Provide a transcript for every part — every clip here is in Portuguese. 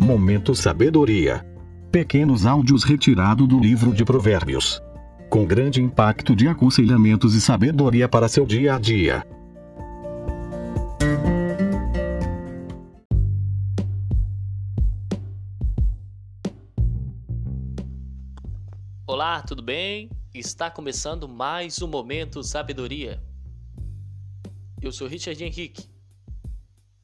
Momento Sabedoria. Pequenos áudios retirados do livro de Provérbios. Com grande impacto de aconselhamentos e sabedoria para seu dia a dia. Olá, tudo bem? Está começando mais um Momento Sabedoria. Eu sou Richard Henrique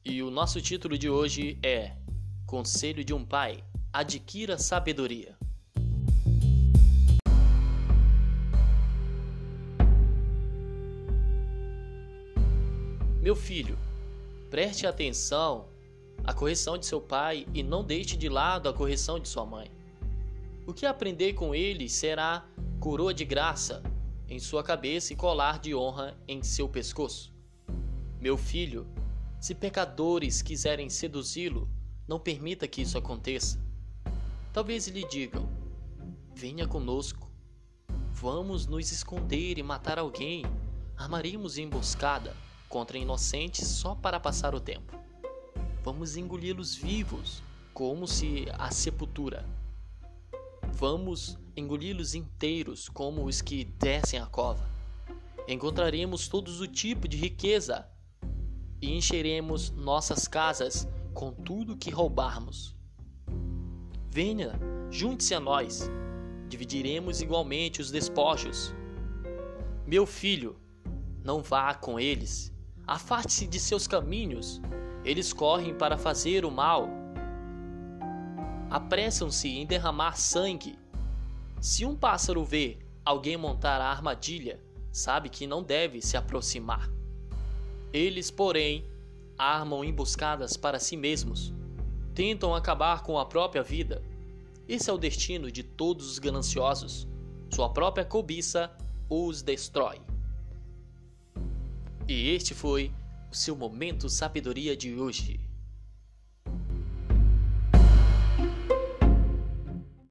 e o nosso título de hoje é Conselho de um Pai: Adquira Sabedoria. Meu filho, preste atenção à correção de seu pai e não deixe de lado a correção de sua mãe. O que aprender com eles será coroa de graça em sua cabeça e colar de honra em seu pescoço. Meu filho, se pecadores quiserem seduzi-lo, não permita que isso aconteça. Talvez lhe digam: Venha conosco. Vamos nos esconder e matar alguém. Armaremos emboscada contra inocentes só para passar o tempo. Vamos engoli-los vivos, como se a sepultura. Vamos engoli-los inteiros, como os que descem a cova. Encontraremos todos o tipo de riqueza e encheremos nossas casas com tudo que roubarmos. Venha, junte-se a nós, dividiremos igualmente os despojos. Meu filho, não vá com eles, afaste-se de seus caminhos, eles correm para fazer o mal. Apressam-se em derramar sangue. Se um pássaro vê alguém montar a armadilha, sabe que não deve se aproximar. Eles, porém, armam emboscadas para si mesmos, tentam acabar com a própria vida. Esse é o destino de todos os gananciosos. Sua própria cobiça os destrói. E este foi o seu momento sabedoria de hoje.